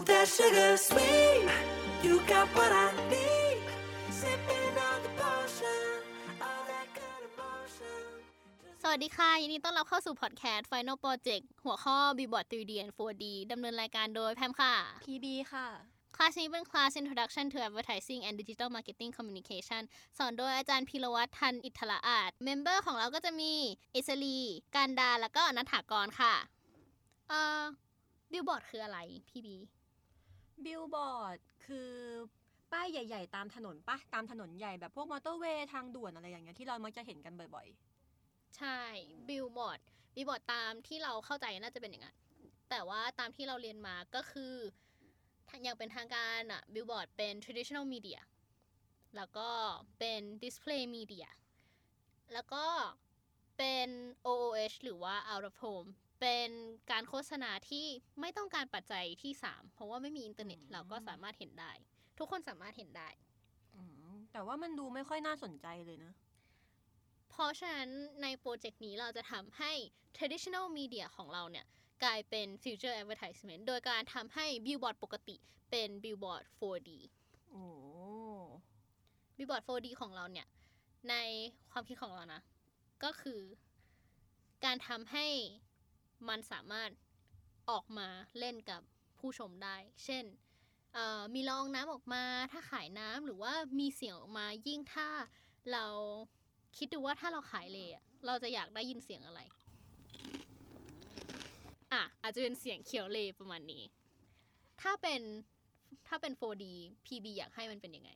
Ooh, that sugar sweet. You got what I need. Sipping on the potion. All that good emotion. สวัสดีค่ะ ยินดีต้อนรับเข้าสู่พอดแคสต์ Final Project หัวข้อ Billboard 3D and 4D ดำเนินรายการโดยแพมค่ะ พีบีค่ะ คลาสนี้เป็นคลาส Introduction to Advertising and Digital Marketing Communication สอนโดยอาจารย์พีรวัตรทันอิทธละอาจ เมมเบอร์ของเราก็จะมีอิสลีการดา แล้วก็นัฐากรค่ะ เอ่อ Billboard คืออะไรพี่บี บิลบอร์ดคือป้ายใหญ่ ๆ ตามถนนปะตามถนนใหญ่แบบพวกมอเตอร์เวย์ทางด่วนอะไรอย่างเงี้ยที่เรามักจะเห็นกันบ่อยๆ ใช่ Billboard Billboard ตามที่เราเข้าใจน่าจะเป็นอย่างนั้นแต่ว่าตามที่เราเรียนมาก็คืออย่างเป็นทางการอะ Billboard เป็น traditional media แล้วก็เป็น display media แล้วก็เป็น OOH หรือว่า out of home เป็นการโฆษณาที่ไม่ต้องการปัจจัยที่3เพราะว่าไม่มีอินเทอร์เน็ตเราก็สามารถเห็นได้ ทุกคนสามารถเห็นได้ๆอืมแต่ว่ามันดูไม่ค่อยน่าสนใจเลยนะ เพราะฉะนั้นในโปรเจกต์นี้เราจะทำให้ traditional media ของเราเนี่ย กลายเป็น future advertisement โดยการทำให้ billboard ปกติเป็น billboard 4D โอ้ billboard 4D ของเราเนี่ย ในความคิดของเรานะ ก็คือการทำให้ มันสามารถออกมาเล่นกับผู้ชมได้ เช่นมีละองน้ำออกมาถ้าขายน้ำหรือว่ามีเสียงออกมายิ่งถ้าเราคิดดูว่าถ้าเราขายเลยเราจะอยากได้ยินเสียงอะไร อะอาจจะเป็นเสียงเขียวเลประมาณนี้ ถ้าเป็นถ้าเป็น 4D PB อยากให้มันเป็นยังไง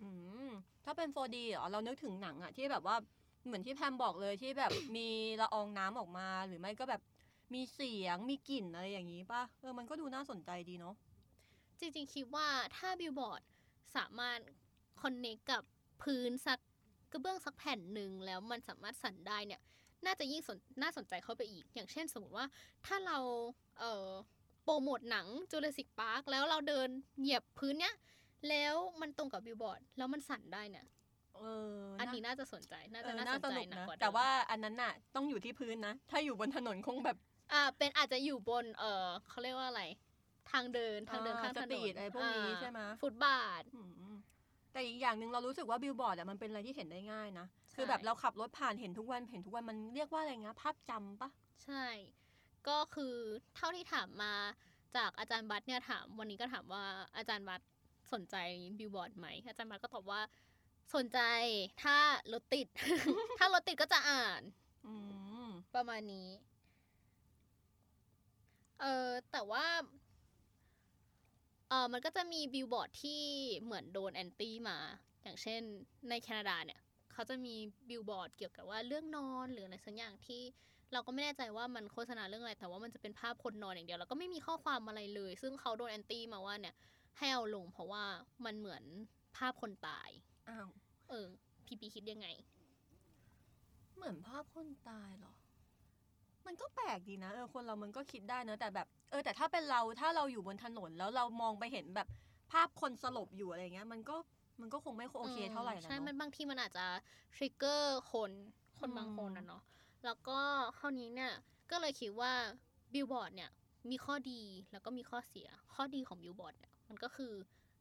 อืม ถ้าเป็น 4D เหรอเรานึกถึงหนังอะที่แบบว่าเหมือนที่แพมบอกเลยที่แบบมีละอองน้ำออกมา หรือไม่ก็แบบ มีเสียงมีกลิ่นอะไรอย่างนี้ป่ะเออมันก็ดูน่าสนใจดีเนาะจริงๆ คิดว่าถ้าบิลบอร์ดสามารถคอนเน c กับพื้นสักกระเบื้องสักแผ่นหนึ่งแล้วมันสามารถสั่นได้เนี่ย น่าจะยิ่งสนน่าสนใจเข้าไปอีก อย่างเช่นสมมติว่าถ้าเราเอ่อโปรโมทหนัง Jurassic Park แล้วเราเดินเหยียบพื้นเนี้ยแล้วมันตรงกับบิลบอร์ดแล้วมันสั่นได้เนี่ยเอออันน่านี้น่าจะสนใจ น่าเอจะอน่าน่าสนสใจนุกหนักนะกว่าเดิมแต่ว่อ่าอันนั้นน่ะต้องอยู่ที่พื้นนะ ถ้าอยู่บนถนนคงแบบ อ่าเป็นอาจจะอยู่บนเออเขาเรียกว่าอะไร ทางเดินทางเดินอ่าข้างถนนทอะไรพวกนี้อ่าใช่ไหมฟุตบาทอืมแต่อีกอย่างหนึ่งเรารู้สึกว่าบิลบอร์ดอะมันเป็นอะไรที่เห็นได้ง่ายนะใช่คือแบบเราขับรถผ่านเห็นทุกวันเห็นทุกวันมันเรียกว่าอะไรนะภาพจำปะใช่ ก็คือเท่าที่ถามมาจากอาจารย์บัตเนี่ยถาม วันนี้ก็ถามว่าอาจารย์บัตสนใจบิลบอร์ดไหมอาจารย์บัตก็ตอบว่าสนใจถ้ารถติด ถ้ารถติดก็จะอ่านอืมประมาณนี้ เออแต่ว่าเออมันก็จะมีบิลบอร์ดที่เหมือนโดนแอนตี้มา อย่างเช่นในแคนาดาเนี่ย เขาจะมีบิลบอร์ดเกี่ยวกับว่าเรื่องนอนหรืออะไรสักอย่างที่เราก็ไม่แน่ใจว่ามันโฆษณาเรื่องอะไร แต่ว่ามันจะเป็นภาพคนนอนอย่างเดียว แล้วก็ไม่มีข้อความอะไรเลย ซึ่งเขาโดนแอนตี้มาว่าเนี่ยให้เอาลงเพราะว่ามันเหมือนภาพคนตาย อ้าว เออ พี่ปีคิดยังไง เหมือนภาพคนตายเหรอ มันก็แปลกดีนะเออคนเรามันก็คิดได้เนอะแต่แบบ เออแต่ถ้าเป็นเราถ้าเราอยู่บนถนนแล้วเรามองไปเห็นแบบภาพคนสลบอยู่อะไรเงี้ย มันก็มันก็คงไม่โอเคเท่าไหร่นะใช่เนี่ยมันอะบางทีมันอาจจะ trigger คนคนอืมบางคนนะเนาะแล้วก็คราวนี้เนี่ยก็เลยคิดว่าบิลบอร์ดเนี่ยมีข้อดีแล้วก็มีข้อเสีย ข้อดีของบิลบอร์ดเนี่ยมันก็คือ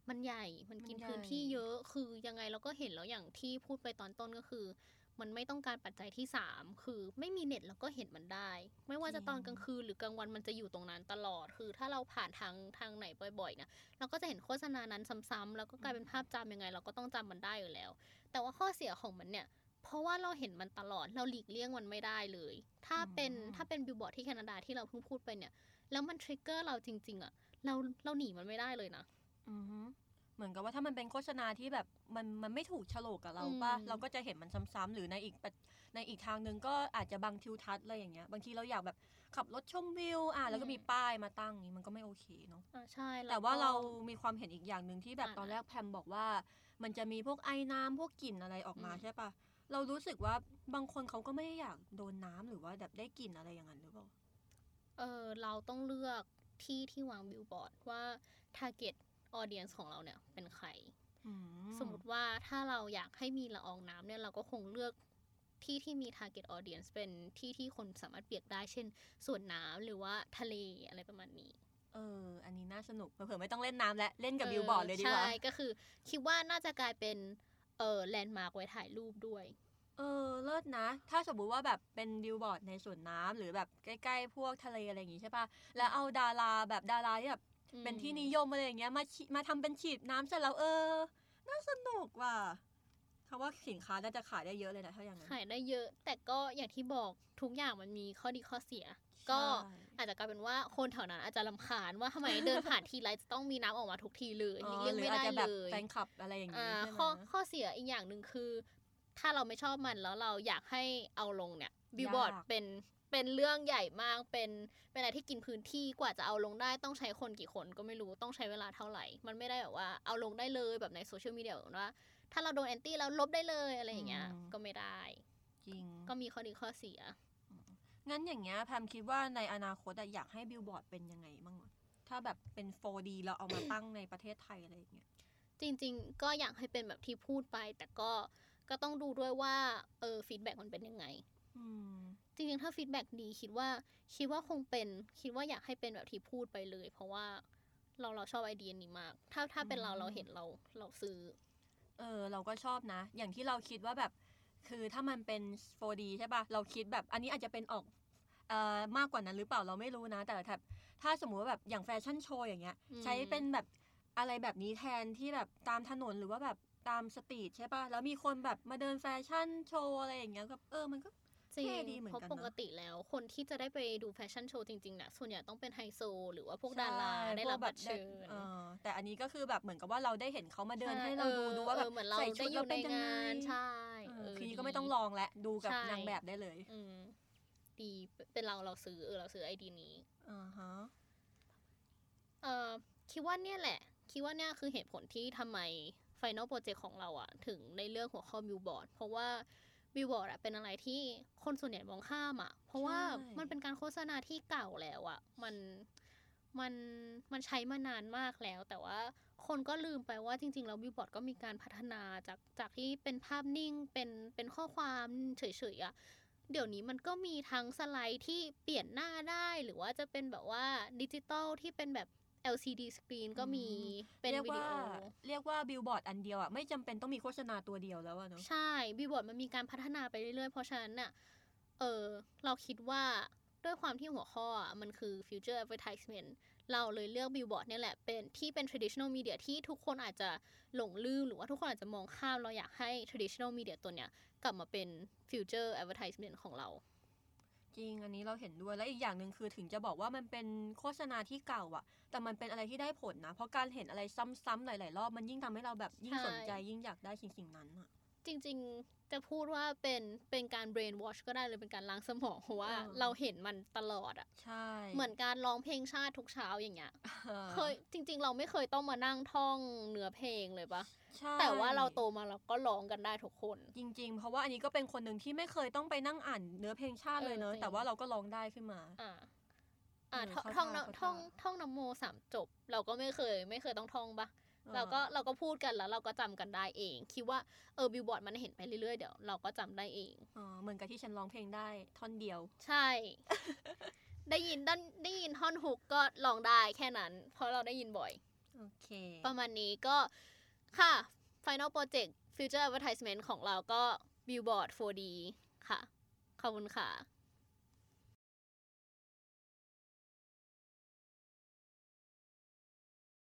มันใหญ่มันกินพื้นที่เยอะคือยังไงเราก็เห็นแล้วอย่างที่พูดไปตอนต้นก็คือ มันไม่ต้องการปัจจัยที่สามคือไม่มีเน็ตเราก็เห็นมันได้ ไม่ว่าจะตอนกลางคืนหรือกลางวันมันจะอยู่ตรงนั้นตลอด คือถ้าเราผ่านทางทางไหนบ่อยๆเนี่ยเราก็จะเห็นโฆษณานั้นซ้ำๆแล้วก็กลายเป็นภาพจำยังไง เราก็ต้องจำมันได้อยู่แล้ว แต่ว่าข้อเสียของมันเนี่ยเพราะว่าเราเห็นมันตลอดเราหลีกเลี่ยงมันไม่ได้เลย ถ้าเป็นอืมถ้าเป็นบิลบอร์ดที่แคนาดาที่เราเพิ่งพูดไปเนี่ย แล้วมันทริกเกอร์เราจริง ๆอะเราเราหนีมันไม่ได้เลยนะอือฮึ เหมือนกับว่าถ้ามันเป็นโฆษณาที่แบบมันมันไม่ถูกโฉลกกับเราป่ะอืมเราก็จะเห็นมันซ้ำๆหรือในอีกปะในอีกทางหนึ่งก็อาจจะบังทิวทัศน์อะไรอย่างเงี้ย บางทีเราอยากแบบขับรถชมวิวอะแล้วก็มีป้ายมาตั้งนี้มันก็ไม่โอเคเนาะอ่าใช่แต่ว่าล้ก็เรามีความเห็นอีกอย่างหนึ่งที่แบบอ่าตอนแรกแพมบอกว่า มันจะมีพวกไอ้น้ำพวกกลิ่นอะไรออกมาอืมใช่ปะเรารู้สึกว่าบางคนเขาก็ไม่ได้อยากโดนน้ำหรือว่าแบบได้กลิ่นอะไรอย่างนั้นหรือเปล่าเออเราต้องเลือกที่ที่วางบิลบอร์ดว่า target audience ของเราเนี่ยเป็นใครอืสมมติว่าถ้าเราอยากให้มีละอองน้ำเนี่ยเราก็คงเลือกที่ที่มี target audience เป็นที่ที่คนสามารถเปียกได้ เช่นสวนน้ำหรือว่าทะเลอะไรประมาณนี้ เออ อันนี้น่าสนุกเผลอๆไม่ต้องเล่นน้ำและเล่นกับบิลบอร์ดเลยดีกว่า ใช่ ก็คือ คิดว่าน่าจะกลายเป็น เออแลนด์มาร์กไว้ถ่ายรูปด้วย เออ เลิศนะ ถ้าสมมุติว่าแบบเป็นบิลบอร์ดในสวนน้ำหรือแบบใกล้ ๆ พวกทะเลอะไรอย่างงี้ใช่ปะแล้วเอาดาราแบบดาราที่แบบอืม เป็นที่นิยมอะไรอย่างเงี้ยมาฉีมาทำเป็นฉีดน้ำเสร็จแล้วเออ น่าสนุกว่ะคำว่าสินค้าน่าจะขายได้เยอะเลยนะถ้าอย่างนั้นขายได้เยอะ แต่ก็อย่างที่บอกทุกอย่างมันมีข้อดีข้อเสีย ก็ใช่อาจจะกลายเป็นว่าคนแถวนั้นอาจจะลำคาญว่าทำไมเดินผ่านทีไรจะต้องมีน้ำออกมาทุกทีเลยอ๋อเลี่ยงหรืไม่ออาจได้จะเลแบบยแฟนคลับอะไรอย่างงี้อ่าใช่ไหมข้อข้อเสียอีกอย่างหนึ่งคือ ถ้าเราไม่ชอบมันแล้วเราอยากให้เอาลงเนี่ยบิลบอร์ดยากเป็น เป็นเรื่องใหญ่มากเป็นเป็นอะไรที่กินพื้นที่กว่าจะเอาลงได้ต้องใช้คนกี่คนก็ไม่รู้ต้องใช้เวลาเท่าไหร่ มันไม่ได้แบบว่าเอาลงได้เลยแบบในโซเชียลมีเดียแบบว่า ถ้าเราโดนแอนตี้แล้วลบได้เลยอะไรอย่างเงี้ยก็ไม่ได้จริงก็มีข้อดีข้อเสียงั้นอย่างเงี้ยแพมคิดว่าในอนาคตอะอยากให้บิลบอร์ดเป็นยังไงบ้างอะถ้าแบบเป็น 4D เราเอามาตั้งในประเทศไทยอะไรอย่างเงี้ยจริง ๆ ก็อยากให้เป็นแบบที่พูดไป แต่ก็ก็ต้องดูด้วยว่าเออ feedback มันเป็นยังไงอืม จริงๆ ถ้า feedback ดีคิดว่า คิดว่าคงเป็นคิดว่าอยากให้เป็นแบบที่พูดไปเลย เพราะว่าเราเราชอบไอเดียนี้มาก ถ้าถ้าเป็นเราอืมเราเห็นเราเราซื้อ เออ เราก็ชอบนะ อย่างที่เราคิดว่าแบบ คือถ้ามันเป็น 4D ใช่ปะเราคิดแบบ อันนี้อาจจะเป็นออกเอ่อมากกว่านั้นหรือเปล่าเราไม่รู้นะ แต่แบบถ้าสมมุติว่าแบบอย่างแฟชั่นโชว์อย่างเงี้ยอืมใช้เป็นแบบอะไรแบบนี้แทนที่แบบตามถนนหรือว่าแบบตาม street ใช่ปะแล้วมีคนแบบมาเดินแฟชั่นโชว์อะไรอย่างเงี้ยแบบเออมันก็ จริงเท่ดีเหมือนเพราะปกติแล้ว คนที่จะได้ไปดูแฟชั่นโชว์จริงๆเนี่ยส่วนใหญ่ต้องเป็นไฮโซ หรือว่าพวกดาราใช่ได้พวรักบแบบัตรเชิญเออแต่อันนี้ก็คือแบบเหมือนกับว่าเราได้เห็นเขามาเดินใช่ให้เราดูออดูว่าแบบเออเหมือนเราใส่ชุได้ดอแล้วยู่เป็ในนยังไงงานใช่เอเอออทีนี้ดีก็ไม่ต้องลองและดูกับใช่นางแบบได้เลยอืมดีเป็นเราเราซื้อเออเราซื้อไอเดียนี้อ่าฮะเอ่อคิดว่าเนี่ยแหละ คิดว่าเนี่ยคือเหตุผลที่ทำไม Final Project ของเราอะถึงในเรื่องหัวข้อบิลบอร์ดเพราะว่า บิลบอร์ดอะเป็นอะไรที่คนส่วนใหญ่มองข้ามอะเพราะว่ามันเป็นการโฆษณาที่เก่าแล้วอะมันมันมันใช้มานานมากแล้ว แต่ว่าคนก็ลืมไปว่าจริง ๆ แล้วบิลบอร์ดก็มีการพัฒนาจากจากที่เป็นภาพนิ่งเป็นเป็นข้อความเฉยๆอะเดี๋ยวนี้มันก็มีทั้งสไลด์ที่เปลี่ยนหน้าได้ หรือว่าจะเป็นแบบว่าดิจิตอลที่เป็นแบบ LCD สกรีนก็มีเป็นวิดีโอ เรียกว่า เรียกว่าบิลบอร์ดอันเดียวอะ ไม่จำเป็นต้องมีโฆษณาตัวเดียวแล้วอะเนาะใช่บีบอร์ดมันมีการพัฒนาไปเรื่อยๆ เพราะฉะนั้นน่ะเออเราคิดว่าด้วยความที่หัวข้ออะมันคือ future advertisement เราเลยเลือกบิลบอร์ดเนี่ยแหละเป็นที่เป็น traditional media ที่ทุกคนอาจจะหลงลืม หรือว่าทุกคนอาจจะมองข้ามเราอยากให้ traditional media ตัวเนี้ยกลับมาเป็น future advertisement ของเรา จริงอันนี้เราเห็นด้วยและอีกอย่างหนึ่งคือถึงจะบอกว่ามันเป็นโฆษณาที่เก่าอะแต่มันเป็นอะไรที่ได้ผลนะ เพราะการเห็นอะไรซ้ำๆหลาย ๆ รอบมันยิ่งทำให้เราแบบยิ่งใช่สนใจยิ่งอยากได้สิ่งสิ่งๆนั้นอะ จริง ๆ จะพูดว่าเป็นเป็นการ brain wash ก็ได้เลยเป็นการล้างสมองเพราะว่าเออเราเห็นมันตลอดอะใช่ เหมือนการร้องเพลงชาติทุกเช้าอย่างเงี้ยออเคยจริง ๆ เราไม่เคยต้องมานั่งท่องเนื้อเพลงเลยปะใช่แต่ว่าเราโตมาเราก็ร้องกันได้ทุกคน จริง ๆ เพราะว่าอันนี้ก็เป็นคนหนึ่งที่ไม่เคยต้องไปนั่งอ่านเนื้อเพลงชาติเลยเนอะเออจริงแต่ว่าเราก็ร้องได้ขึ้นมาอ่าอ่าเออท่องเข้าท่องท่านะเข้าท่องท่าท่องนโมสามจบ เราก็ไม่เคย ไม่เคยต้องท่องปะออ เราก็เราก็พูดกันแล้ว เราก็จำกันได้เอง คิดว่าเออบิลบอร์ดมันเห็นไปเรื่อยๆเดี๋ยวเราก็จำได้เองอ๋อเหมือนกับที่ฉันร้องเพลงได้ท่อนเดียว ใช่ ได้ยินได้ได้ยินท่อนฮุกก็ลองได้แค่นั้น เพราะเราได้ยินบ่อยโอเค ประมาณนี้ก็ค่ะ Final Project Future Advertisement ของเราก็ Billboard 4D ค่ะ ขอบคุณค่ะ